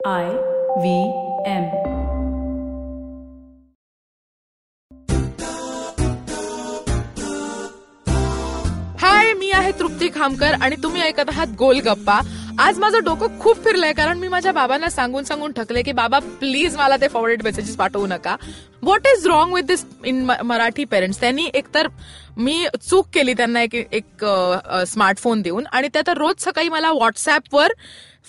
I V M. हाय मी आहे तृप्ती खामकर आणि तुम्ही ऐकत आहात गोल गप्पा आज माझं डोकं खूप फिरलंय कारण मी माझ्या बाबांना सांगून सांगून थकले की बाबा प्लीज मला ते फॉरवर्ड मेसेजेस पाठवू नका. What is wrong with this in Marathi parents त्यांनी एकतर मी चूक केली त्यांना एक एक स्मार्टफोन देऊन आणि त्या तर रोज सकाळी मला व्हॉट्सअपवर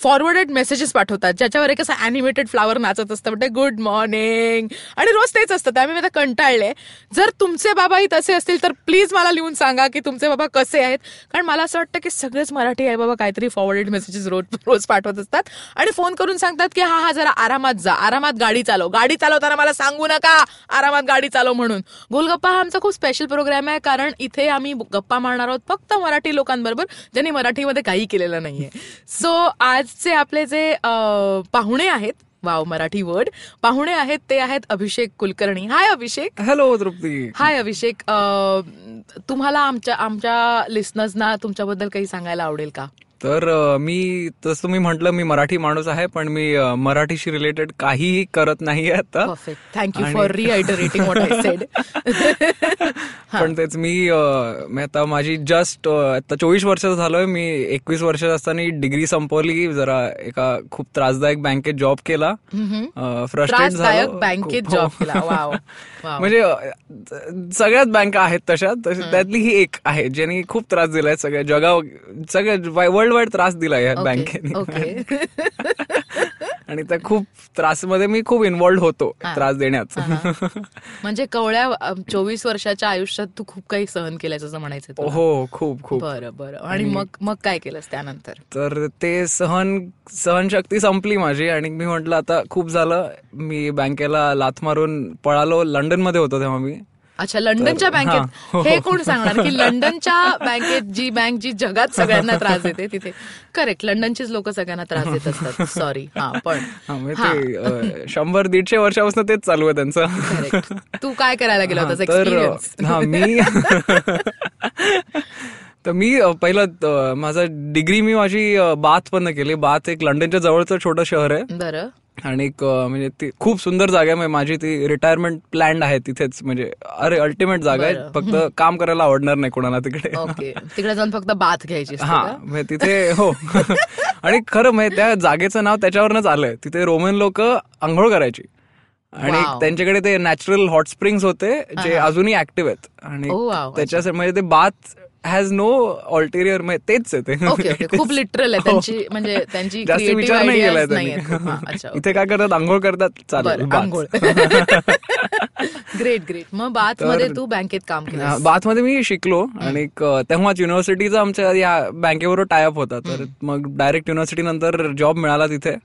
फॉरवर्डेड मेसेजेस पाठवतात. ज्याच्यावर एक असं अॅनिमेटेड फ्लावर नाचत असतं. म्हणजे गुड मॉर्निंग आणि रोज तेच असतं. त्यामुळे मी आता कंटाळले. जर तुमचे बाबाही तसे असतील तर प्लीज मला लिहून सांगा की तुमचे बाबा कसे आहेत. कारण मला असं वाटतं की सगळेच मराठी आई बाबा काहीतरी फॉरवर्डेड मेसेजेस रोज रोज पाठवत असतात. आणि फोन करून सांगतात की हा हा जरा आरामात जा. आरामात गाडी चालव. गाडी चालवताना मला सांगू नका. आरामात गाडी चालव म्हणून. गोलगप्पा हा आमचा खूप स्पेशल प्रोग्राम आहे कारण इथे आम्ही गप्पा मारणार आहोत फक्त मराठी लोकांबरोबर ज्यांनी मराठीमध्ये काही केलेलं नाहीये. सो आजचे आपले जे पाहुणे आहेत वाव मराठी वर्ड पाहुणे आहेत ते आहेत अभिषेक कुलकर्णी. हाय अभिषेक. हॅलो तृप्ती हाय अभिषेक. तुम्हाला आमच्या आमच्या लिस्नर्सना तुमच्याबद्दल काही सांगायला आवडेल का? तर मी तसं तुम्ही म्हटलं मी मराठी माणूस आहे पण मी मराठीशी रिलेटेड काहीही करत नाहीये आता. थँक्यू फॉर सेड पण तेच मी आता माझी जस्ट आता चोवीस वर्षाचं झालोय मी एकवीस वर्षाचं असताना डिग्री संपवली जरा एका खूप त्रासदायक बँकेत जॉब केला. फ्रस्ट्रेट झालो. बँकेत. जॉब केला. म्हणजे सगळ्याच बँका आहेत तशी- त्यातली ही एक आहे ज्यांनी खूप त्रास दिलाय सगळ्या जगा सगळ्या वर्ल्ड वाईड त्रास दिलाय या बँकेने. आणि त्या खूप त्रासमध्ये मी खूप इन्व्हॉल्ड होतो. त्रास देण्यात. म्हणजे कवळ्या चोवीस वर्षाच्या आयुष्यात तू खूप काही सहन केल्याचं असं म्हणायचं. हो खूप खूप. बरं बरं. आणि मग मग काय केलंस त्यानंतर? तर ते सहन सहनशक्ती संपली माझी आणि मी म्हंटल आता खूप झालं. मी बँकेला लाथ मारून पळालो. लंडनमध्ये होतो तेव्हा मी. अच्छा लंडनच्या बँकेत हो, हे हो. कोण सांगणार? की लंडनच्या बँकेत जी बँक जी जगात सगळ्यांना त्रास देते तिथे करेक्ट लंडनचीच लोक सगळ्यांना त्रास देत असतात. सॉरी हा पण शंभर दीडशे वर्षापासून तेच चालू आहे त्यांचं. तू काय करायला गेला हा, होतास तर एक्सपिरियन्स हा मी तर मी अ, पहिलं माझं डिग्री मी माझी बाथ पण केली. बाथ एक लंडनच्या जवळचं छोटं शहर आहे. बरं. आणि म्हणजे ती खूप सुंदर जागा आहे. म्हणजे माझी ती रिटायरमेंट प्लॅन आहे तिथेच. म्हणजे अरे अल्टिमेट जागा आहे. फक्त काम करायला आवडणार नाही कोणाला तिकडे. ओके. तिकडे जाऊन फक्त बाथ घ्यायची हा? म्हणजे तिथे हो. आणि खरं म्हणजे त्या जागेचं नाव त्याच्यावरच आलंय. तिथे रोमन लोक आंघोळ करायची. आणि. त्यांच्याकडे ते नॅचरल हॉट स्प्रिंग्स होते जे अजूनही ऍक्टिव्ह आहेत. आणि. त्याच्यासाठी म्हणजे ते बाथ हॅज नो ऑल्टेरियर तेच आहे ते. ओके ओके खूप लिटरल आहे त्यांची म्हणजे त्यांची हो. जास्त विचार नाही केलाय. हा, त्यांनी इथे काय करतात? आंघोळ करतात? चालेल. आंघोळ. ग्रेट ग्रेट मग बाथमध्ये तू बँकेत काम केलं बाथमध्ये मी शिकलो आणि तेव्हाच युनिव्हर्सिटीचा आमच्या या बँकेबरोबर टायअप होता. तर मग डायरेक्ट युनिव्हर्सिटी नंतर जॉब मिळाला तिथे.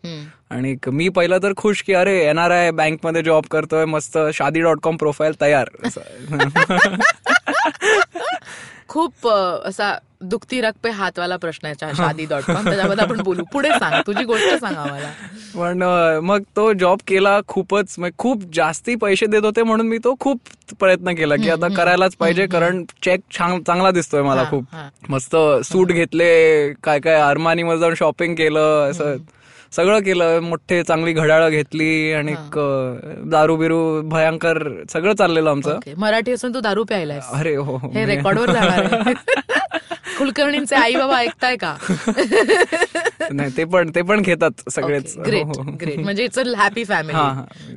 आणि मी पहिला तर खुश की अरे एनआरआय बँकमध्ये जॉब करतोय मस्त शादी डॉट कॉम प्रोफाईल तयार. खूप असा दुखती रग पे हातवाला प्रश्न आहे शादी डॉट कॉम त्याच्याबद्दल आपण बोलू. पुढे सांग. तुझी गोष्ट सांग आम्हाला. पण मग तो जॉब केला खूपच. खूप जास्ती पैसे देत होते म्हणून मी तो खूप प्रयत्न केला की आता करायलाच पाहिजे. कारण चेक चांगला दिसतोय मला खूप. मस्त सूट घेतले काय काय अरमानी मध्ये जाऊन शॉपिंग केलं असं. सगळं केलं. मोठे चांगली घड्याळं घेतली आणि दारू बिरू भयंकर सगळं चाललेलं आमचं. मराठी असून तू दारू प्यायलायस. अरे हो. हो हे रेकॉर्डवर कुलकर्णींचे आई बाबा ऐकताय का? नाही ते पण ते पण घेतात सगळेच. ग्रेट हो, हो. ग्रेट म्हणजे इट्स अ हॅपी हा फॅमिली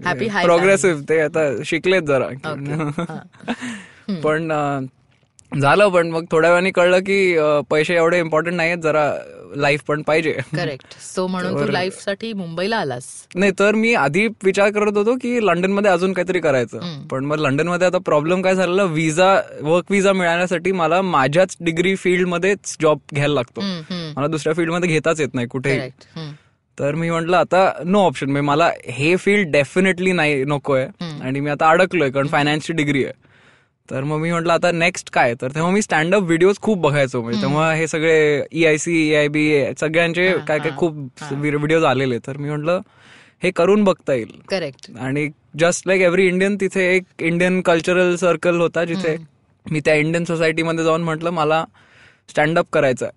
हॅपी प्रोग्रेसिव्ह ते आता शिकलेत जरा. पण झालं पण मग थोड्या वेळाने कळलं की पैसे एवढे इम्पॉर्टंट नाहीयेत जरा लाईफ पण पाहिजे. करेक्ट सो म्हणून तू लाईफसाठी मुंबईला आलास. नाही तर मी आधी विचार करत होतो की लंडनमध्ये अजून काहीतरी करायचं. पण मग लंडनमध्ये आता प्रॉब्लेम काय झालेला? विजा वर्क विजा मिळण्यासाठी मला माझ्याच डिग्री फील्ड मध्येच जॉब घ्यायला लागतो. मला दुसऱ्या फील्डमध्ये घेताच येत नाही कुठेही. तर मी म्हटलं आता नो ऑप्शन म्हणजे मला हे फील्ड डेफिनेटली नाही नकोय. आणि मी आता अडकलोय कारण फायनान्सची डिग्री आहे. तर मग मी म्हटलं आता नेक्स्ट काय? तर तेव्हा मी स्टँडअप व्हिडिओज खूप बघायचो. म्हणजे तेव्हा हे सगळे E I C A I B सगळ्यांचे काय काय खूप व्हिडिओज आलेले. तर मी म्हटलं हे करून बघता येईल. करेक्ट आणि जस्ट लाईक एव्हरी इंडियन तिथे एक इंडियन कल्चरल सर्कल होता जिथे मी त्या इंडियन सोसायटीमध्ये जाऊन म्हटलं मला स्टँडअप करायचं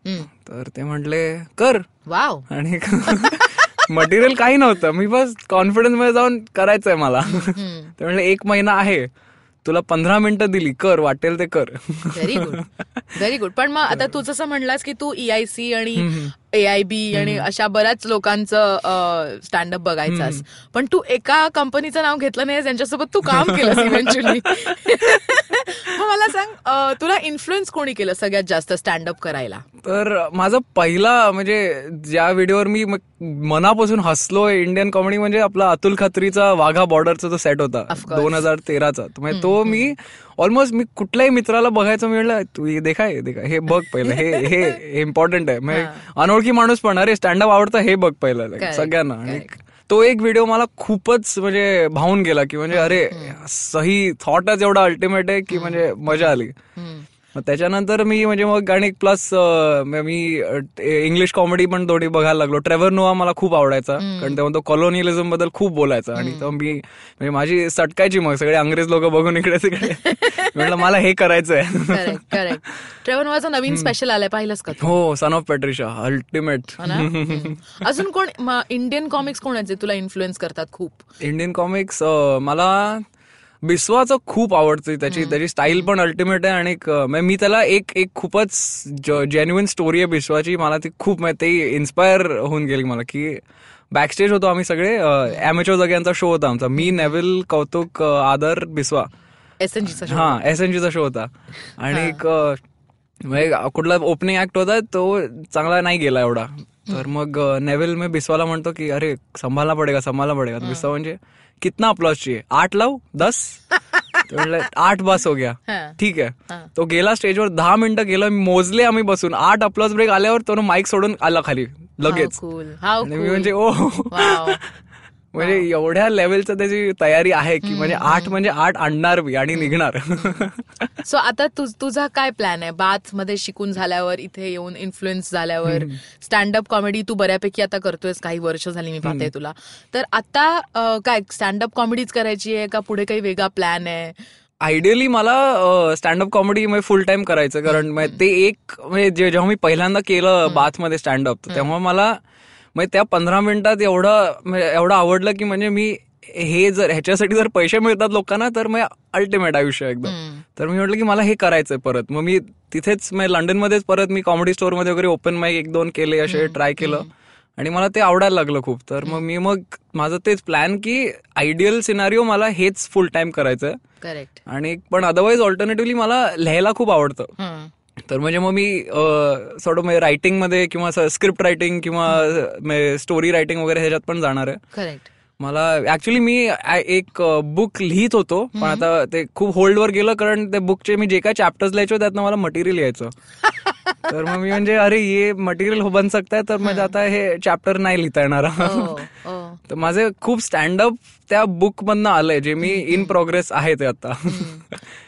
तर ते म्हटले कर. वाव आणि मटेरियल काही नव्हतं. मी बस कॉन्फिडन्समध्ये जाऊन करायचंय मला. ते म्हणले एक महिना आहे. तुला पंधरा मिनिटं दिली कर वाटेल ते कर. व्हेरी गुड व्हेरी गुड पण मग आता तू जसं म्हणलास की तू ईआयसी आणि ए आय बी आणि अशा बऱ्याच लोकांचं स्टँडअप बघायचास. पण तू एका कंपनीचं नाव घेतलं नाही त्यांच्यासोबत तू काम केलंस इव्हेंच्युअली मला सांग तुला इन्फ्लुएन्स कोणी केलं सगळ्यात जास्त स्टँडअप करायला? तर माझा पहिला म्हणजे ज्या व्हिडिओवर मी मनापासून हसलोय इंडियन कॉमेडी म्हणजे आपला अतुल खत्रीचा वाघा बॉर्डरचा जो सेट होता. दोन हजार तेराचा. तर म्हणजे तो मी ऑलमोस्ट मी कुठल्याही मित्राला बघायचं मी म्हणलं तू हे देखाय देखा हे बघ पहिलं हे हे इम्पॉर्टंट आहे. म्हणजे अनोळखी माणूस पण अरे स्टँडअप आवडतं हे बघ पहिलं. सगळ्यांना. आणि. तो एक व्हिडिओ मला खूपच म्हणजे भावून गेला की म्हणजे अरे सही थॉटच एवढा अल्टिमेट आहे की म्हणजे मजा आली. मग त्याच्यानंतर मी म्हणजे मग आणि प्लस मी इंग्लिश कॉमेडी पण थोडी बघायला लागलो. ट्रेव्हर नोवा मला खूप आवडायचा. कारण तेव्हा तो कॉलोनियलिझमबद्दल खूप बोलायचा. आणि तो मी म्हणजे माझी सटकायची मग. सगळे अंग्रेज लोक बघून इकडे तिकडे. म्हटलं मला हे करायचंय. ट्रेव्हर नोवाचं नवीन स्पेशल आलंय पाहिलंस का? हो सन ऑफ पेट्रिशा अल्टिमेट. अजून कोण इंडियन कॉमिक्स कोण जे तुला इन्फ्लुएन्स करतात खूप? इंडियन कॉमिक्स मला बिस्वाचं खूप आवडतं त्याची त्याची स्टाईल पण अल्टिमेट आहे आणि मी त्याला एक एक खूपच जेन्युइन स्टोरी आहे बिस्वाची. मला ती खूप ते इन्स्पायर होऊन गेली मला की बॅकस्टेज होतो आम्ही सगळे अॅमेचो जाग्यांचा शो होता आमचा. मी नेव्हिल कौतुक आदर बिस्वा. एस एन जीचा हा एस एन जीचा शो होता. आणि कुठला ओपनिंग ऍक्ट होता तो चांगला नाही गेला एवढा. तर मग नेव्हिल मी बिस्वाला म्हणतो की अरे संभालना पडेगा संभालना पडेगा. बिस्वा म्हणजे कितना अप्लॉज चाहिए? आठ लाव दस? आठ बस हो गया. ठीक आहे तो गेला स्टेजवर दहा मिनिटं गेला मी मोजले आम्ही बसून. आठ अप्लॉज ब्रेक आल्यावर तो माईक सोडून आला खाली. लगेच. मी म्हणजे ओ म्हणजे एवढ्या लेवलचं त्याची तयारी आहे की म्हणजे आठ म्हणजे आठ आणणार मी आणि निघणार. सो आता तुझ काय प्लॅन आहे? बाथमध्ये शिकून झाल्यावर इथे येऊन इन्फ्लुएन्स झाल्यावर स्टँडअप कॉमेडी तू बऱ्यापैकी आता करतोयस काही वर्ष झाली मी पाहते तुला. तर आता काय स्टँडअप कॉमेडीच करायची आहे का? पुढे काही वेगळा प्लॅन आहे? आयडियली मला स्टँडअप कॉमेडी फुल टाइम करायचं कारण म्हणजे ते एक म्हणजे जेव्हा मी पहिल्यांदा केलं बाथमध्ये स्टँडअप तेव्हा मला म्हणजे त्या पंधरा मिनिटात एवढं म्हणजे एवढं आवडलं की म्हणजे मी हे जर ह्याच्यासाठी जर पैसे मिळतात लोकांना तर मग अल्टिमेट आयुष्य एकदम. तर मी म्हटलं की मला हे करायचंय परत. मग मी तिथेच म्हणजे लंडनमध्येच परत मी कॉमेडी स्टोअरमध्ये वगैरे ओपन माईक एक दोन केले असे ट्राय केलं. आणि मला ते आवडायला लागलं खूप. तर मग मी मग माझं तेच प्लॅन की आयडियल सिनारिओ मला हेच फुल टाइम करायचंय. करेक्ट आणि पण अदरवाईज ऑल्टरनेटिव्हली मला लिहायला खूप आवडतं. तर म्हणजे मग मी सोड म्हणजे रायटिंगमध्ये किंवा स्क्रिप्ट रायटिंग किंवा स्टोरी रायटिंग वगैरे ह्याच्यात पण जाणार आहे. करेक्ट मला ऍक्च्युली मी एक बुक लिहित होतो पण आता ते खूप होल्डवर गेलं कारण त्या बुकचे मी जे काय चॅप्टर्स लिहायचे त्यातनं मला मटेरियल यायचं. तर मग मी म्हणजे अरे ये मटेरियल बन सकता तर म्हणजे आता हे चॅप्टर नाही लिहिता येणार. तर माझे खूप स्टँडअप त्या बुक मधनं आलंय जे मी इन प्रोग्रेस आहे ते आता.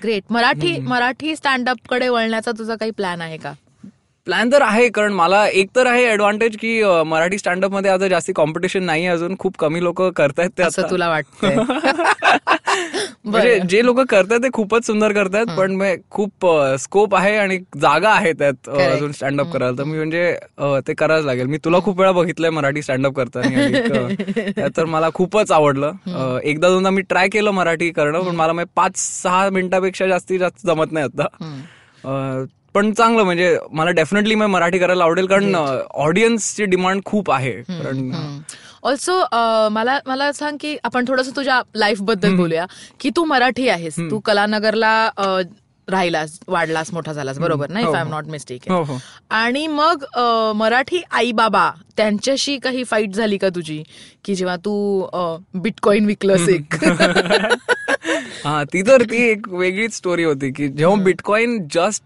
ग्रेट मराठी मराठी स्टँडअपकडे वळण्याचा तुझा काही प्लॅन आहे का? प्लॅन तर आहे कारण मला एक तर आहे ऍडव्हान्टेज की मराठी स्टँडअपमध्ये आता जास्ती कॉम्पिटिशन नाही अजून. खूप कमी लोक करतायत ते असं तुला वाटतंय. म्हणजे जे लोक करतात ते खूपच सुंदर करतात पण खूप स्कोप आहे आणि जागा आहे त्यात. अजून स्टँडअप करायला. तर मी म्हणजे ते करायलाच लागेल. मी तुला खूप वेळा बघितलंय मराठी स्टँडअप करताना. तर मला खूपच आवडलं. एकदा दोनदा मी ट्राय केलं मराठी करणं पण मला म्हणजे पाच सहा मिनिटापेक्षा जास्ती जास्त जमत नाही आता. पण चांगलं म्हणजे मला डेफिनेटली मी मराठी करायला आवडेल कारण ऑडियन्सची डिमांड खूप आहे. कारण ऑल्सो मला मला सांग की आपण थोडस तुझ्या लाईफबद्दल बोलूया. की तू मराठी आहेस. तू कलानगरला राहिलास वाढलास मोठा झालास. बरोबर नाही? If I am not mistake आणि मग मराठी आई बाबा त्यांच्याशी काही फाईट झाली का तुझी? की जेव्हा तू अ, बिटकॉइन विकलंस एक? हा ती तर ती एक वेगळीच स्टोरी होती की जेव्हा बिटकॉइन जस्ट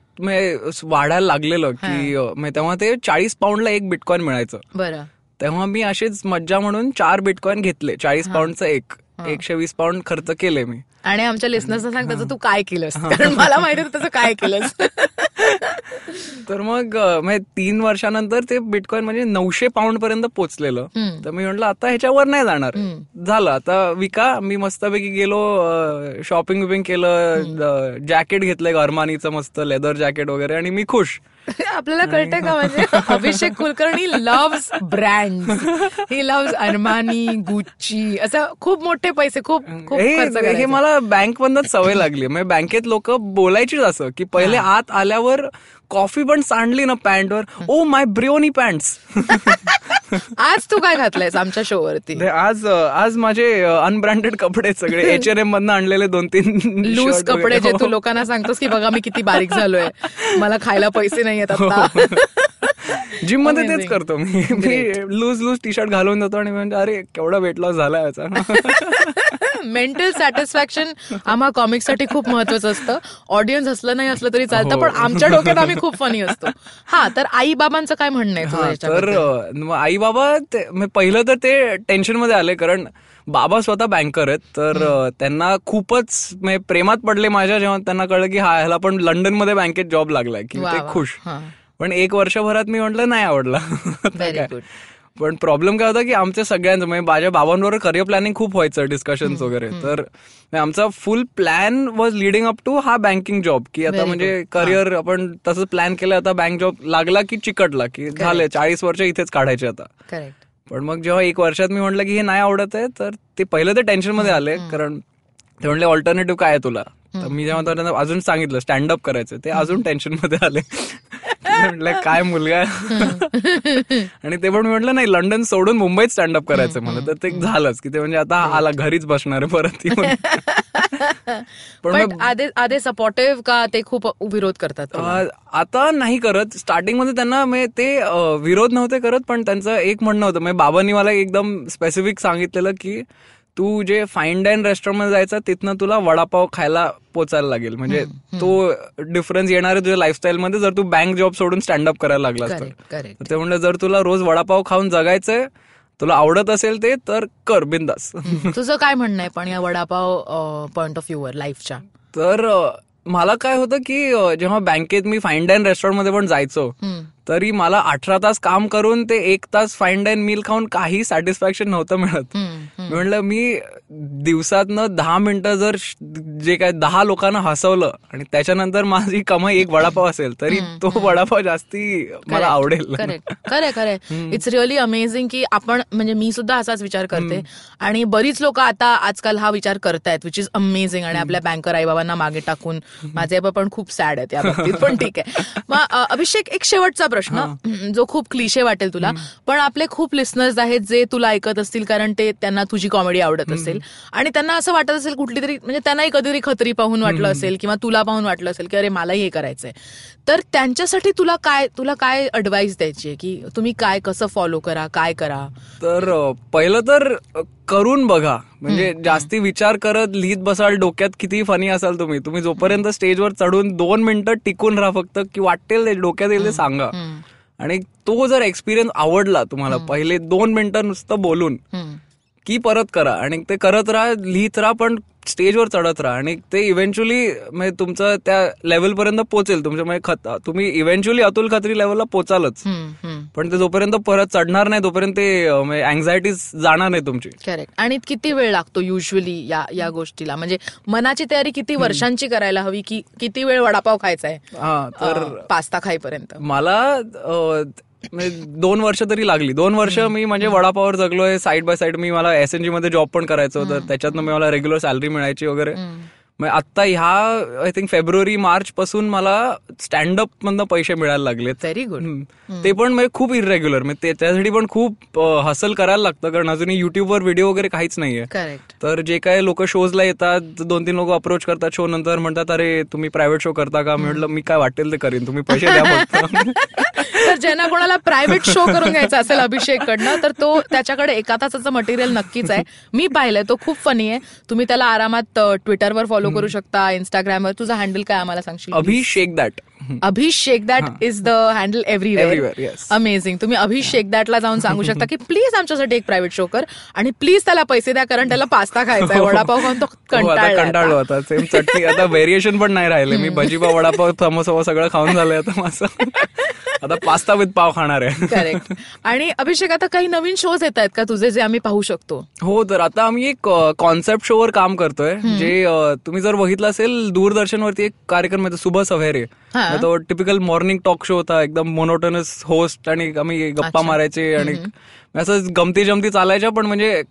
वाढायला लागलेलं की तेव्हा ते चाळीस पाऊंडला एक बिटकॉइन मिळायचं. बरं. तेव्हा मी अशीच मज्जा म्हणून चार बिटकॉइन घेतले चाळीस पाऊंडचं एक. एकशे वीस पाऊंड खर्च केले मी. आणि आमच्या लिस्नर्सना सांग त्याचं तू काय केलंस? कारण मला माहिती त्याचं काय केलंस. तर मग म्हणजे तीन वर्षानंतर ते बिटकॉइन म्हणजे नऊशे पाऊंड पर्यंत पोहोचलेलं हम्म. तर मी म्हटलं आता ह्याच्यावर नाही जाणार. झालं. आता विका मी मस्तपैकी गेलो शॉपिंग विपिंग केलं जॅकेट घेतलंय अरमानीचं मस्त लेदर जॅकेट वगैरे आणि मी खुश. आपल्याला कळतंय का म्हणजे? Abhishek Kulkarni loves brand he loves Armani Gucci असं खूप मोठे पैसे खूप खूप हे हे करायचे. मला बँक मधनच सवय लागली. म्हणजे बँकेत लोक बोलायचीच असं की पहिले आत आल्यावर कॉफी पण सांडली ना पॅन्टवर. Oh my Brioni pants. आज तू काय घातलंयस आमच्या शो वरती आज आज माझे अनब्रँडेड कपडे सगळे. एच एन एम मधनं आणलेले दोन तीन लूज कपडे. जे तू हो. लोकांना सांगतोस की बघा मी किती बारीक झालोय. मला खायला पैसे नाहीयेत हो. आता. जिममध्ये तेच. करतो मी मी लूज लूज टी शर्ट घालून जातो आणि म्हणजे अरे केवढा वेट लॉस झाला याचा मेंटल सॅटिस्फॅक्शन आम्हा कॉमिक्ससाठी खूप महत्वाचं असतं ऑडियन्स हसलं नाही असलं तरी चालतं हो. पण आमच्या डोक्यात आम्ही खूप फनी असतो हा तर आई बाबांचं काय म्हणणं आहे तर? आई बाबा पहिलं तर ते टेन्शनमध्ये आले कारण बाबा स्वतः बँकर आहेत तर त्यांना खूपच प्रेमात पडले माझ्या जेव्हा त्यांना कळलं की हा ह्याला पण लंडनमध्ये बँकेत जॉब लागलाय की ते. खुश. पण एक वर्षभरात मी म्हटलं नाही आवडला. पण प्रॉब्लेम काय होता की आमच्या सगळ्यांचं म्हणजे माझ्या बाबांबरोबर करिअर प्लॅनिंग खूप व्हायचं डिस्कशन वगैरे. तर आमचा full plan was leading up to हा बँकिंग जॉब की आता म्हणजे. करिअर आपण तसंच प्लॅन केलं आता बँक जॉब लागला की चिकटला की झाले चाळीस वर्ष इथेच काढायचे आता. पण मग जेव्हा एक वर्षात मी म्हटलं की हे नाही आवडत आहे तर ते पहिलं ते टेन्शनमध्ये आले कारण ते म्हणले ऑल्टरनेटिव्ह काय आहे तुला? तर मी जेव्हा त्यांना अजून सांगितलं स्टँडअप करायचं ते अजून टेन्शनमध्ये आले. म्हटलं काय मुलगा? आणि ते पण म्हटलं नाही लंडन सोडून मुंबईत स्टँडअप करायचं मला तर ते झालंच की ते म्हणजे आता आला घरीच बसणार आहे परत. पण आधे आधे सपोर्टिव्ह का ते खूप विरोध करतात आता नाही करत. स्टार्टिंगमध्ये त्यांना म्हणजे ते विरोध नव्हते करत पण त्यांचं एक म्हणणं होतं. म्हणजे बाबांनी मला एकदम स्पेसिफिक सांगितलेलं की तू जे फाईन डाईन रेस्टॉरंटमध्ये जायचं तिथनं तुला वडापाव खायला पोचायला लागेल. म्हणजे तो डिफरन्स येणार आहे तुझ्या लाईफस्टाईल मध्ये जर तू बँक जॉब सोडून स्टँडअप करायला लागलास तर करेक्ट करेक्ट तर ते म्हणलं जर तुला रोज वडापाव खाऊन जगायचंय तुला आवडत असेल ते तर कर बिंदास. तुझं काय म्हणणं आहे पण या वडापाव पॉइंट ऑफ व्ह्यू वर लाईफच्या तर मला काय होतं की जेव्हा बँकेत मी फाईन डाईन रेस्टॉरंटमध्ये पण जायचो तरी मला अठरा तास काम करून ते एक तास फाईन डाईन मील खाऊन काही सॅटिस्फॅक्शन नव्हतं मिळत. म्हणलं मी दिवसातनं दहा मिनिटं जर जे काय दहा लोकांना हसवलं आणि त्याच्यानंतर माझी कमाई एक वडापाव असेल तरी तो वडापाव जास्ती मला आवडेल. खरे खरे. इट्स रिअली अमेझिंग की आपण म्हणजे मी सुद्धा असाच विचार करते. आणि बरीच लोक आता आजकाल हा विचार करतायत विच इज अमेझिंग आणि आपल्या बँकर आई बाबांना मागे टाकून माझे बाबा पण खूप सॅड आहेत या बाबतीत पण ठीक आहे. अभिषेक एक शेवटचा प्रश्न जो खूप क्लिशे वाटेल तुला. पण आपले खूप लिस्नर्स आहेत जे तुला ऐकत असतील कारण ते त्यांना तुझी कॉमेडी आवडत असेल. आणि त्यांना असं वाटत असेल कुठली तरी म्हणजे त्यांनाही कधीतरी खत्री पाहून वाटलं असेल किंवा तुला पाहून वाटलं असेल की अरे मलाही हे करायचंय. तर त्यांच्यासाठी तुला काय तुला काय अडवाईस द्यायची आहे? की तुम्ही काय कसं फॉलो करा काय करा? तर पहिलं तर करून बघा. म्हणजे जास्ती विचार करत लिहित बसाल डोक्यात किती फनी असाल तुम्ही. तुम्ही जोपर्यंत स्टेजवर चढून दोन मिनिटं टिकून राहा फक्त की वाटेल डोक्यात येईल ते सांगा. आणि तो जर एक्सपिरियन्स आवडला तुम्हाला पहिले दोन मिनिटं नुसतं बोलून की परत करा. आणि ते करत राहा लिहित राहा पण स्टेजवर चढत राहा. आणि ते इव्हेंच्युअली म्हणजे तुमचं त्या लेवल पर्यंत पोहोचेल तुमच्या म्हणजे खत तुम्ही इव्हेंच्युअली अतुल खत्री लेवलला पोचालच. पण ते जोपर्यंत परत चढणार नाही तोपर्यंत ते अँझायटी जाणार नाही तुमची. करेक्ट आणि किती वेळ लागतो युजली या या गोष्टीला? म्हणजे मनाची तयारी किती वर्षांची करायला हवी की किती वेळ वडापाव खायचा आहे हा तर पास्ता खाईपर्यंत. मला म्हणजे दोन वर्ष तरी लागली. दोन वर्ष मी म्हणजे वडापावर जगलोय साईड बाय साईड मी मला एस एन जी मध्ये जॉब पण करायचं होतं. त्याच्यातनं मी मला रेग्युलर सॅलरी मिळायची वगैरे. मग आता ह्या आय थिंक फेब्रुवारी मार्च पासून मला स्टँडअप मधनं पैसे मिळायला लागलेत. Very good. ते पण म्हणजे खूप इरेग्युलर म्हणजे त्यासाठी पण खूप हसल करायला लागतं कारण अजूनही युट्यूबवर व्हिडिओ वगैरे काहीच नाहीये. तर जे काय लोक शोजला येतात दोन तीन लोक अप्रोच करतात शो नंतर म्हणतात अरे तुम्ही प्रायव्हेट शो करता का? म्हटलं मी काय वाटेल ते करीन तुम्ही पैसे द्या तर ज्यांना कोणाला प्रायव्हेट शो करून घ्यायचा असेल अभिषेक कडनं तर तो त्याच्याकडे एका तासाचं मटेरियल नक्कीच आहे. मी पाहिलंय तो खूप फनी आहे. तुम्ही त्याला आरामात ट्विटरवर फॉलो करू शकता इंस्टाग्रामवर तुझा हँडल काय आम्हाला सांगशील Abhishek that Abhishek that is the handle everywhere. Yes. Amazing तुम्ही अभिषेक दॅटला जाऊन सांगू शकता की प्लीज आमच्यासाठी एक प्रायव्हेट शो कर आणि प्लीज त्याला पैसे द्या कारण त्याला पास्ता खायचा आहे. वडापाव खाऊन तो हो कंटाळला आता. सेम चटणी. आता व्हेरिएशन पण नाही राहिले. मी भजीपाव वडापाव समोसा सगळं खाऊन झालंय आता माझं. आता पास्ता विथ पाव खाणार आहे. करेक्ट आणि अभिषेक आता काही नवीन शोज येत आहेत का तुझे जे आम्ही पाहू शकतो? हो तर आता आम्ही एक कॉन्सेप्ट शोवर काम करतोय. जे तुम्ही जर बघितलं असेल दूरदर्शनवरती एक कार्यक्रम आहे तो सुबह सवेरे. हा. तो टिपिकल मॉर्निंग टॉक शो होता एकदम मोनोटनस होस्ट आणि आम्ही गप्पा अच्छा. मारायचे आणि असं गमती जमती चालायच्या पण म्हणजे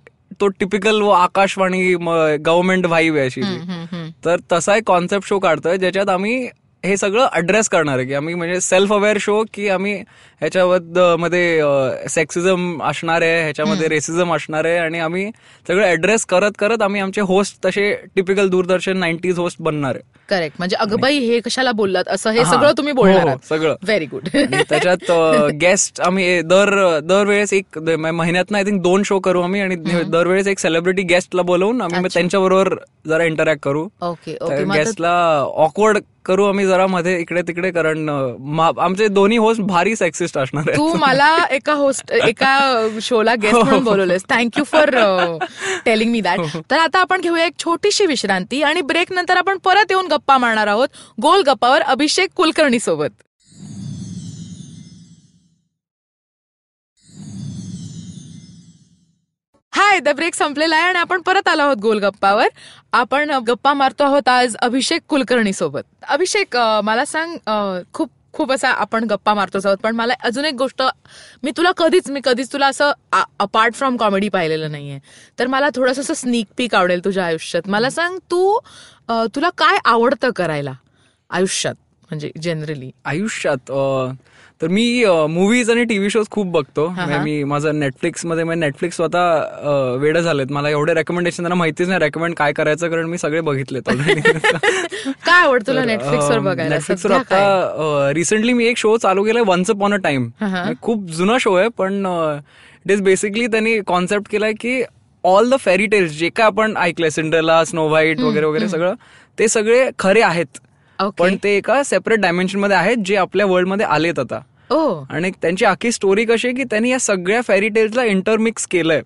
तो टिपिकल आकाशवाणी गव्हर्नमेंट व्हाईव आहे अशी ती. तर तसा एक कॉन्सेप्ट शो काढतोय ज्याच्यात आम्ही हे सगळं अड्रेस करणार आहे की आम्ही म्हणजे सेल्फ अवेअर शो की आम्ही ह्याच्यावर मध्ये सेक्सिझम असणार आहे ह्याच्यामध्ये रेसिझम असणार आहे आणि आम्ही सगळं ऍड्रेस करत करत आम्ही आमचे होस्ट तसे टिपिकल दूरदर्शन नाईन्टीज होस्ट बनणार आहे. करेक्ट म्हणजे अगबाई हे कशाला बोललात? असं हे. सगळं तुम्ही बोलणार हो, सगळं. व्हेरी गुड त्याच्यात गेस्ट आम्ही दर दरवेळेस एक महिन्यात आय थिंक दोन शो करू आम्ही आणि दरवेळेस एक सेलिब्रिटी गेस्टला बोलवून आम्ही त्यांच्याबरोबर जरा इंटरॅक्ट करू. ओके गेस्टला ऑकवर्ड करू आम्ही जरा मध्ये इकडे तिकडे कारण आमचे दोन्ही होस्ट भारी सेक्सिस्ट असणार तू मला एका होस्ट एका शोला गेस्ट म्हणून बोलवलेस thank you for telling me that तर आता आपण घेऊया एक छोटीशी विश्रांती आणि ब्रेक नंतर आपण परत येऊन गप्पा मारणार आहोत. गोल गप्पावर अभिषेक कुलकर्णी सोबत हाय द ब्रेक संपलेला आहे आणि आपण परत आलो आहोत गोलगप्पावर. आपण गप्पा मारतो आहोत आज अभिषेक कुलकर्णी सोबत अभिषेक मला सांग खूप खूप असा आपण गप्पा मारतोच आहोत पण मला अजून एक गोष्ट मी तुला कधीच मी कधीच तुला असं अपार्ट फ्रॉम कॉमेडी पाहिलेलं नाहीये. तर मला थोडंसं असं स्नीक पीक आवडेल तुझ्या आयुष्यात. मला सांग तू तुला काय आवडतं करायला? आयुष्यात म्हणजे जनरली आयुष्यात तर मी मूवीज आणि टीव्ही शोज खूप बघतो. म्हणजे मी माझं नेटफ्लिक्समध्ये नेटफ्लिक्स स्वतः वेडं झालेत. मला एवढे रेकमेंडेशन त्यांना माहितीच नाही रेकमेंड काय करायचं कारण मी सगळे बघितलेत ऑलरेडी काय आवडतं नेटफ्लिक्सवर? आता रिसेंटली मी एक शो चालू केलाय वन्स अपॉन अ टाइम खूप जुना शो आहे पण इट इज बेसिकली त्यांनी कॉन्सेप्ट केलाय की ऑल द फेरी टेल्स जे काय आपण ऐकलंय सिंड्रेला स्नो व्हाईट वगैरे वगैरे सगळं ते सगळे खरे आहेत. पण ते एका सेपरेट डायमेन्शनमध्ये आहेत जे आपल्या वर्ल्डमध्ये आलेत आता. आणि त्यांची आखी स्टोरी कशी आहे की त्यांनी या सगळ्या फेरी टेल्सला इंटरमिक्स केलंय.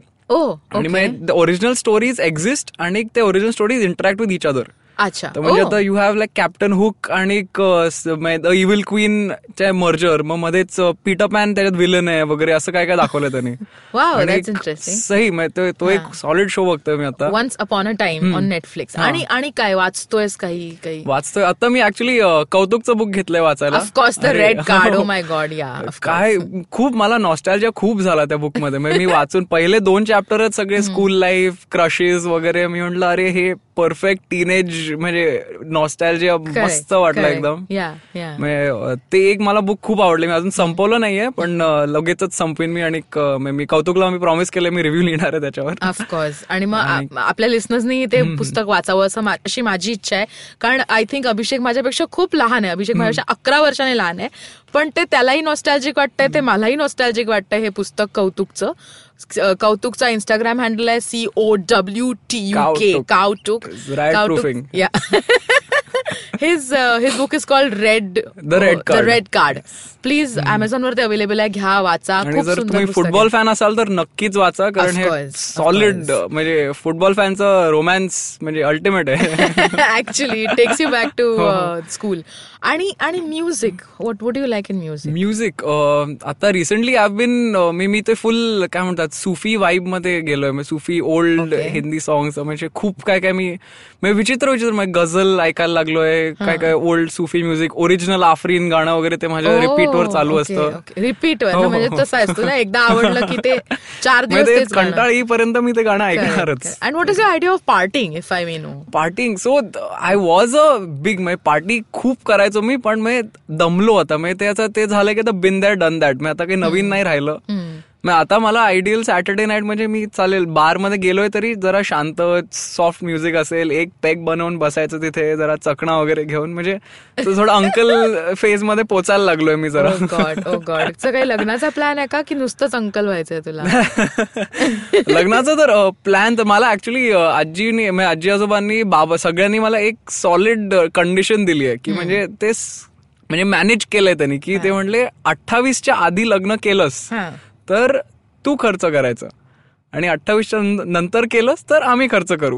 आणि. मग ओरिजिनल स्टोरीज एक्झिस्ट आणि ते original stories interact with each other अच्छा. तर म्हणजे. आता you have like Captain Hook आणि इव्हिल क्वीन च्या मर्जर मग मध्येच पीटर पॅन त्याच्यात विलन आहे वगैरे असं काय काय दाखवलं त्यांनी. सही तो- तो एक सॉलिड शो बघतोय मी आता. Once upon a time on Netflix आणि आणि काय वाचतोयस काही काही? वाचतोय. आता मी ऍक्च्युली कौतुकचं बुक घेतलंय वाचायला. ऑफकोर्स द रेड कार्ड हो. ओ माय गॉड या काय खूप मला नॉस्टॅल्जिया खूप झाला त्या बुकमध्ये म्हणजे मी वाचून पहिले दोन चॅप्टरच सगळे स्कूल लाईफ क्रशेस वगैरे. मी म्हटलं अरे हे परफेक्ट टीनेज म्हणजे नॉस्टॅल्जिया मस्त वाटलं एकदम. म्हणजे, ते एक मला बुक खूप आवडले. मी अजून संपवलं नाहीये पण लगेचच संपवीन मी आणि मी कौतुकला मी प्रॉमिस केलं मी रिव्ह्यू लिहिणार आहे त्याच्यावर. ऑफकोर्स आणि मग आपल्या लिस्नर्सनी ते पुस्तक वाचावं असं अशी माझी इच्छा आहे. कारण आय थिंक अभिषेक माझ्यापेक्षा खूप लहान आहे. अभिषेक माझ्यापेक्षा अकरा वर्षाने लहान आहे. पण ते त्यालाही नॉस्टॅल्जिक वाटतंय ते मलाही नॉस्टॅल्जिक वाटतंय हे पुस्तक कौतुकचं. कौतुकचा इंस्टाग्राम हँडल आहे C O W T U K. Kautuk. Yeah his his book is called red The Red Card. Red card please Amazon वरती अवेलेबल आहे. घ्या वाचा. आणि जर तुम्ही. फुटबॉल फॅन असाल तर नक्कीच वाचा कारण हे सॉलिड म्हणजे फुटबॉल फॅनचं रोमॅन्स म्हणजे अल्टिमेट आहे. Actually takes you back to school आणि आणि music what would you like in music music आता रिसेंटली आय बिन मी मी ते फुल काय म्हणतात सुफी वाईबमध्ये गेलोय. सुफी ओल्ड. हिंदी सॉंग्स म्हणजे खूप काय काय मी विचित्र विचित्र म्हणजे गझल ऐकायला लागलोय काय काय old Sufi music original Afreen गाणं वगैरे ते माझ्या रिपीटवर चालू असतं. रिपीट वर हो, हो, म्हणजे हो. तसं असतं ना एकदा आवडलं की ते चार दिवस म्हणजे तेच कंटाळ येईपर्यंत मी ते गाणं ऐकणारच. And what is your idea of partying if I may know partying so I was a big म्हणजे पार्टी खूप करायचो मी पण मी दमलो आता. म्हणजे त्याचं ते झालं की बिन दॅट डन दॅट मी आता काही नवीन नाही राहिलं. मग आता मला आयडियल सॅटर्डे नाईट म्हणजे मी चालेल. बारमध्ये गेलोय तरी जरा शांत सॉफ्ट म्युझिक असेल. एक पेग बनवून बसायचं तिथे जरा चकणा वगैरे घेऊन. म्हणजे थोडा अंकल फेजमध्ये पोचायला लागलोय मी जरा. गॉड ओ गॉड काही लग्नाचा प्लॅन आहे का? की नुसतंच अंकल व्हायचंय तुला? लग्नाचा तर प्लॅन तर मला ऍक्च्युली आजीनी म्हणजे आजी आजोबांनी बाबा सगळ्यांनी मला एक सॉलिड कंडिशन दिली आहे. की म्हणजे ते म्हणजे मॅनेज केलंय त्यांनी. की ते म्हणले अठ्ठावीसच्या आधी लग्न केलंस. तर तू खर्च करायचं. आणि अठ्ठावीसच्या नंतर केलंस तर आम्ही खर्च करू.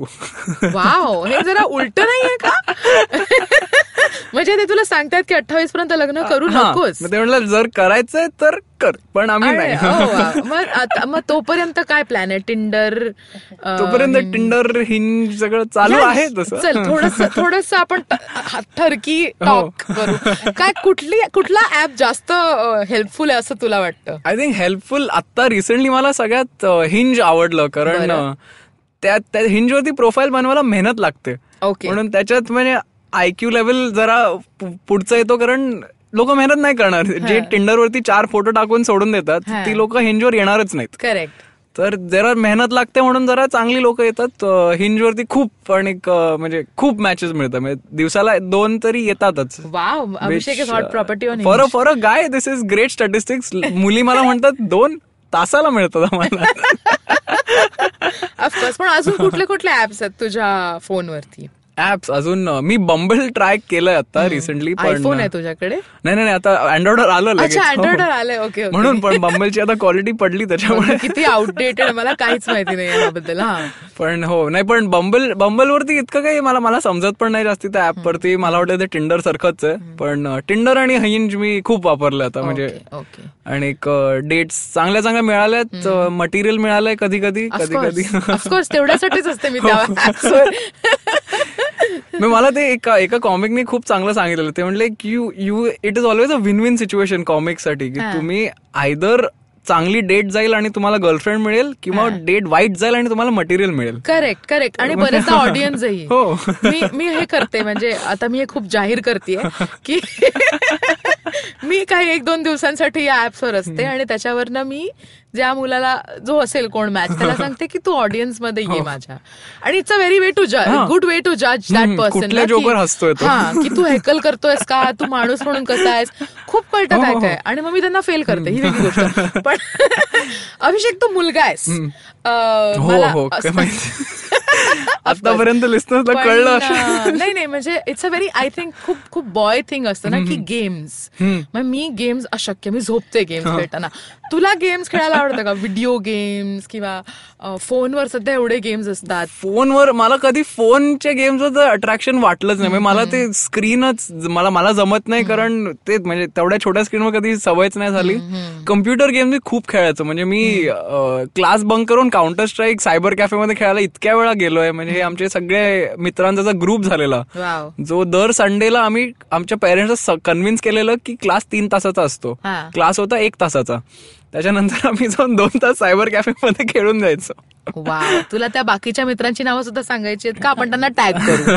वाव हे जरा उलट नाहीये का? म्हणजे ते तुला सांगतात की अठ्ठावीस पर्यंत लग्न करू. नकोस. मग ते म्हणलं जर करायचंय तर कर पण आम्ही नाही. wow. मग आता- मग तोपर्यंत काय प्लॅन आहे? टिंडर तोपर्यंत टिंडर हिंज सगळं चालू आहे चल थोडस थोडस आपण हा- ठरकी टॉक हो. करू. काय कुठली कुठला ऍप जास्त हेल्पफुल आहे असं तुला वाटतं? आय थिंक हेल्पफुल आता रिसेंटली मला सगळ्यात हिंज आवडलं कारण बरं. अं, त्या त्या हिंजवरती प्रोफाईल बनवायला मेहनत लागते. ओके म्हणून त्याच्यात म्हणजे आयक्यू लेवल जरा पुढचा येतो कारण लोक मेहनत नाही करणार. जे टिंडरवरती चार फोटो टाकून सोडून देतात. ती लोक हिंजवर येणारच नाहीत. करेक्ट तर जरा मेहनत लागते म्हणून जरा चांगली लोक येतात हिंजवरती खूप आणि क- म्हणजे खूप मॅचेस मिळतात. म्हणजे दिवसाला दोन तरी येतातच. For for a guy this is great statistics मुली मला म्हणतात दोन तासाला मिळतात आम्हाला. ऑफकोर्स पण अजून कुठले कुठले ऍप्स आहेत तुझ्या फोनवरती ऍप्स अजून मी बंबल ट्राय केलंय आता रिसेंटली पण आयफोन आहे तुझ्याकडे? नाही नाही नाही, आता अँड्रॉइडवर आलं अच्छा हो. अँड्रॉइड आलंय. ओके ओके म्हणून पण बंबलची आता क्वालिटी पडली त्याच्यामुळे. किती आउटडेटेड मला काहीच माहिती नाही याबद्दल हा. पण हो नाही पण बंबल बंबलवरती इतकं काही मला मला समजत पण नाही जास्ती त्या ऍप वरती. मला वाटतं ते टिंडर सारखंच आहे. पण टिंडर आणि हिंज मी खूप वापरलं आता म्हणजे आणि डेट्स चांगल्या चांगल्या मिळाल्यात. मटेरियल मिळालंय कधी कधी कधी कधी तेवढ्यासाठीच असते मी मग मला ते एका एका कॉमिकने खूप चांगलं सांगितलेलं. ते म्हणले की you you it is always a win win situation कॉमिकसाठी की. तुम्ही आयदर चांगली डेट जाईल आणि तुम्हाला गर्लफ्रेंड मिळेल किंवा डेट वाईट जाईल आणि तुम्हाला मटेरियल मिळेल. करेक्ट करेक्ट आणि बरेचदा ऑडियन्सही हो. मी मी हे करते म्हणजे आता मी हे खूप जाहीर करते की मी काही एक दोन दिवसांसाठी या ऍप्सवर असते आणि त्याच्यावरनं मी ज्या मुलाला जो असेल कोण मॅच त्याला सांगते की तू ऑडियन्समध्ये ये माझ्या. आणि it's a very way to जज हा. गुड वे टू जज दॅट पर्सन. हा की तू हेकल करतोयस का? तू माणूस म्हणून कसा आहेस? खूप कळतं हो, काय हो, काय आणि मग मी त्यांना फेल करते ही वेगळी गोष्ट. पण अभिषेक तू मुलगा आहेस. हो मला हो आतापर्यंत लिस्नर्सला कळलं नाही नाही म्हणजे it's a very I think खूप खूप बॉय थिंग असतं ना की गेम्स मग मी गेम्स अशक्य मी झोपते गेम्स खेळताना. तुला गेम्स खेळायला आवडतं का? व्हिडिओ गेम्स किंवा फोनवर सध्या एवढे गेम्स असतात. फोनवर मला कधी फोनच्या गेमचं अट्रॅक्शन वाटलंच नाही. म्हणजे मला ते स्क्रीनच मला मला जमत नाही कारण ते म्हणजे तेवढ्या छोट्या स्क्रीनवर कधी सवयच नाही झाली. कम्प्युटर गेम मी खूप खेळायचो. म्हणजे मी क्लास बंक करून काउंटर स्ट्राईक सायबर कॅफेमध्ये खेळायला इतक्या वेळा गेलोय. म्हणजे हे आमचे सगळे मित्रांचा ग्रुप झालेला. जो दर संडेला आम्ही आमच्या पेरेंट्स कन्व्हिन्स केलेलं की क्लास तीन तासाचा असतो. क्लास होता एक तासाचा. त्याच्यानंतर आम्ही जाऊन दोन तास सायबर कॅफेमध्ये खेळून जायचो. वाव. तुला त्या बाकीच्या मित्रांची नावं सुद्धा सांगायची आहेत का? आपण त्यांना टॅग करू.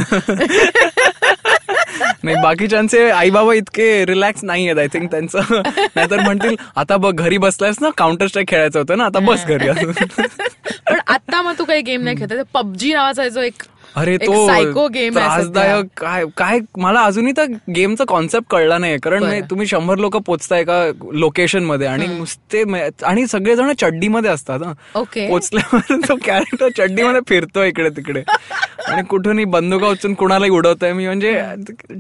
नाही बाकीच्यांचे आई बाबा इतके रिलॅक्स नाही आहेत आय थिंक त्यांचं. नाहीतर म्हणतील आता बघ घरी बसलायस ना काउंटर स्ट्राईक खेळायचं होतं ना आता बस घरी पण आता मग तू काही गेम नाही खेळत. पबजी नावाचा जो एक अरे तो सायको गेम. त्रासदायक. काय काय मला अजूनही त्या गेमचा कॉन्सेप्ट कळला नाही. कारण तुम्ही शंभर लोक पोचताय एका लोकेशनमध्ये आणि नुसते आणि सगळेजण चड्डीमध्ये असतात. ओके. पोचल्यावर तो कॅरेक्टर चड्डीमध्ये फिरतो इकडे तिकडे. आणि कुठूनही बंदुका उचलून कुणालाही उडवतोय मी. म्हणजे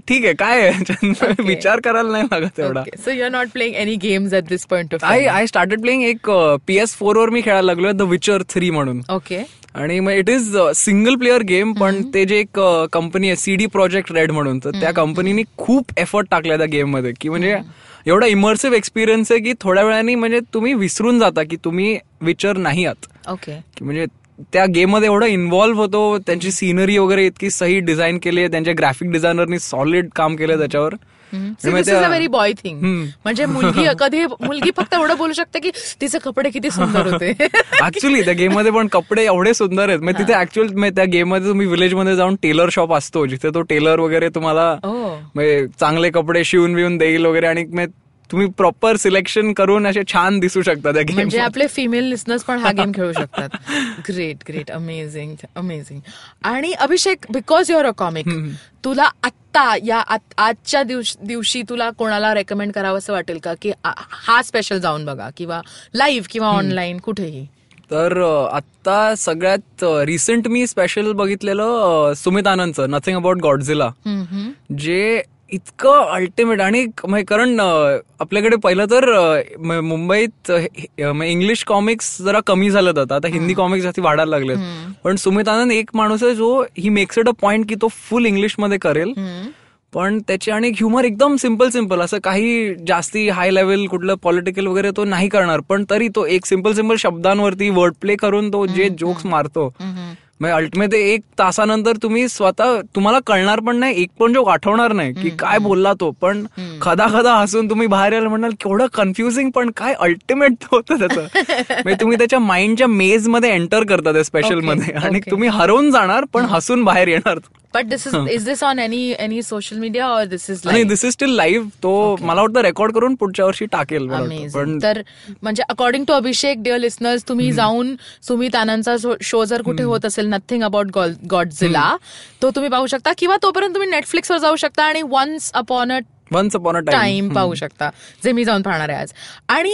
ठीक आहे काय आहे? विचार करायला नाही लागत एवढा. So you are not playing any games at this point of I I started playing एक पी एस फोर वर मी खेळायला लागलोय द विचर थ्री म्हणून. ओके आणि मग it is single player game पण ते जे एक कंपनी आहे सीडी प्रोजेक्ट रेड म्हणून तर त्या कंपनीने खूप एफर्ट टाकला त्या गेममध्ये. की म्हणजे एवढा इमर्सिव्ह एक्सपिरियन्स आहे की थोड्या वेळाने म्हणजे तुम्ही विसरून जाता की तुम्ही विचर नाही आहात. ओके म्हणजे त्या गेममध्ये एवढं इन्व्हॉल्व्ह होतो त्यांची सिनरी वगैरे इतकी सही डिझाईन केली आहे त्यांच्या ग्राफिक डिझायनरनी सॉलिड काम केलं त्याच्यावर. Very boy thing. म्हणजे मुलगी कधी मुलगी फक्त एवढं बोलू शकते की तिचे कपडे किती सुंदर होते. ऍक्च्युली त्या गेममध्ये पण कपडे एवढे सुंदर आहेत. म्हणजे तिथे ऍक्च्युअल त्या गेममध्ये तुम्ही विलेजमध्ये जाऊन टेलर शॉप असतो जिथे तो टेलर वगैरे तुम्हाला चांगले कपडे शिवून बिवून देईल वगैरे आणि तुम्ही प्रॉपर सिलेक्शन करून असे छान दिसू शकता त्या गेम म्हणजे आपले फिमेल लिस्नर्स पण हा गेम खेळू शकतात. ग्रेट ग्रेट अमेझिंग अमेझिंग आणि Abhishek because your a comic तुला आत्ता या आजच्या दिवश- तुला कोणाला रेकमेंड करावं असं वाटेल का? की हा स्पेशल जाऊन बघा किंवा लाईव्ह किंवा ऑनलाईन कुठेही. तर आत्ता सगळ्यात रिसेंट मी स्पेशल बघितलेलं सुमित आनंदचं नथिंग अबाउट गॉडझिला. जे इतकं अल्टिमेट आणि म्हणजे कारण आपल्याकडे पहिलं तर मुंबईत इंग्लिश कॉमिक्स जरा कमी झालं आता. आता हिंदी कॉमिक्स जास्ती वाढायला लागलेत. पण सुमित आनंद एक माणूस आहे जो he makes it a point की तो फुल इंग्लिशमध्ये करेल. पण त्याचे आणि ह्युमर एकदम सिंपल सिंपल असं काही जास्ती हाय लेवल कुठलं पॉलिटिकल वगैरे तो नाही करणार. पण तरी तो एक सिंपल सिंपल शब्दांवरती वर्ड प्ले करून तो जे जोक्स मारतो. म्हणजे अल्टिमेट एक तासानंतर तुम्ही स्वतः तुम्हाला कळणार पण नाही एक पण जोक आठवणार नाही की काय बोलला तो. पण खदा खदा हसून तुम्ही बाहेर यायला म्हणाल केवढं कन्फ्युजिंग पण काय अल्टिमेट होतं त्याचं. म्हणजे तुम्ही त्याच्या माइंडच्या मेजमध्ये एंटर करता त्या स्पेशलमध्ये. आणि. तुम्ही हरवून जाणार पण हसून बाहेर येणार. But this is is this on any any social media और दिस इज आणि दिस इज स्टील लाईव्ह तो मला वाटतं रेकॉर्ड करून पुढच्या वर्षी टाकेल पण तर म्हणजे according to Abhishek dear listeners तुम्ही जाऊन सुमित आनंदचा शो जर कुठे होत असेल नथिंग अबाउट गॉडझिला तो तुम्ही पाहू शकता. किंवा तोपर्यंत तुम्ही नेटफ्लिक्सवर जाऊ शकता आणि once upon a once upon a time. पाहू शकता. जे मी जाऊन पाहणार आहे आज. आणि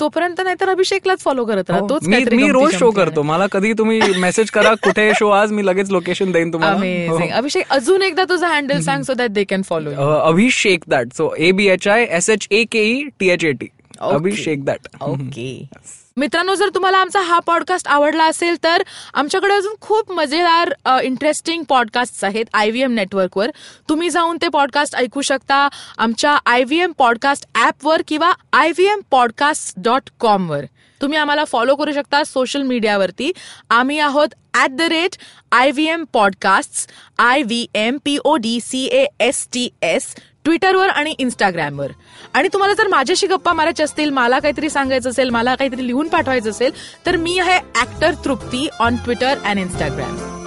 तोपर्यंत नाहीतर अभिषेकलाच फॉलो करत राहा. तोच हो. मी काहीतरी मी रोज शो करतो. मला कधी तुम्ही मेसेज करा कुठे शो आज मी लगेच लोकेशन देईन तुम्हाला. अमेझिंग अभिषेक अजून एकदा तुझा हँडल सांग so that they can follow हो. Abhishek that so A B H I S H A K E T H A T Abhishek that okay मित्रांनो जर तुम्हाला आमचा हा पॉडकास्ट आवडला असेल तर आमच्याकडे अजून खूप मजेदार इंटरेस्टिंग पॉडकास्ट आहेत आय व्ही एम नेटवर्कवर तुम्ही जाऊन ते पॉडकास्ट ऐकू शकता आमच्या आय व्ही एम पॉडकास्ट ॲपवर किंवा I V M podcast dot कॉमवर तुम्ही आम्हाला फॉलो करू शकता सोशल मीडियावरती आम्ही आहोत at the rate I V M podcast I V M P O D C A S T S ट्विटरवर आणि इंस्टाग्रामवर. आणि तुम्हाला जर माझ्याशी गप्पा मारायच्या असतील मला काहीतरी सांगायचं असेल मला काहीतरी लिहून पाठवायचं असेल तर मी आहे actor Trupti on Twitter and Instagram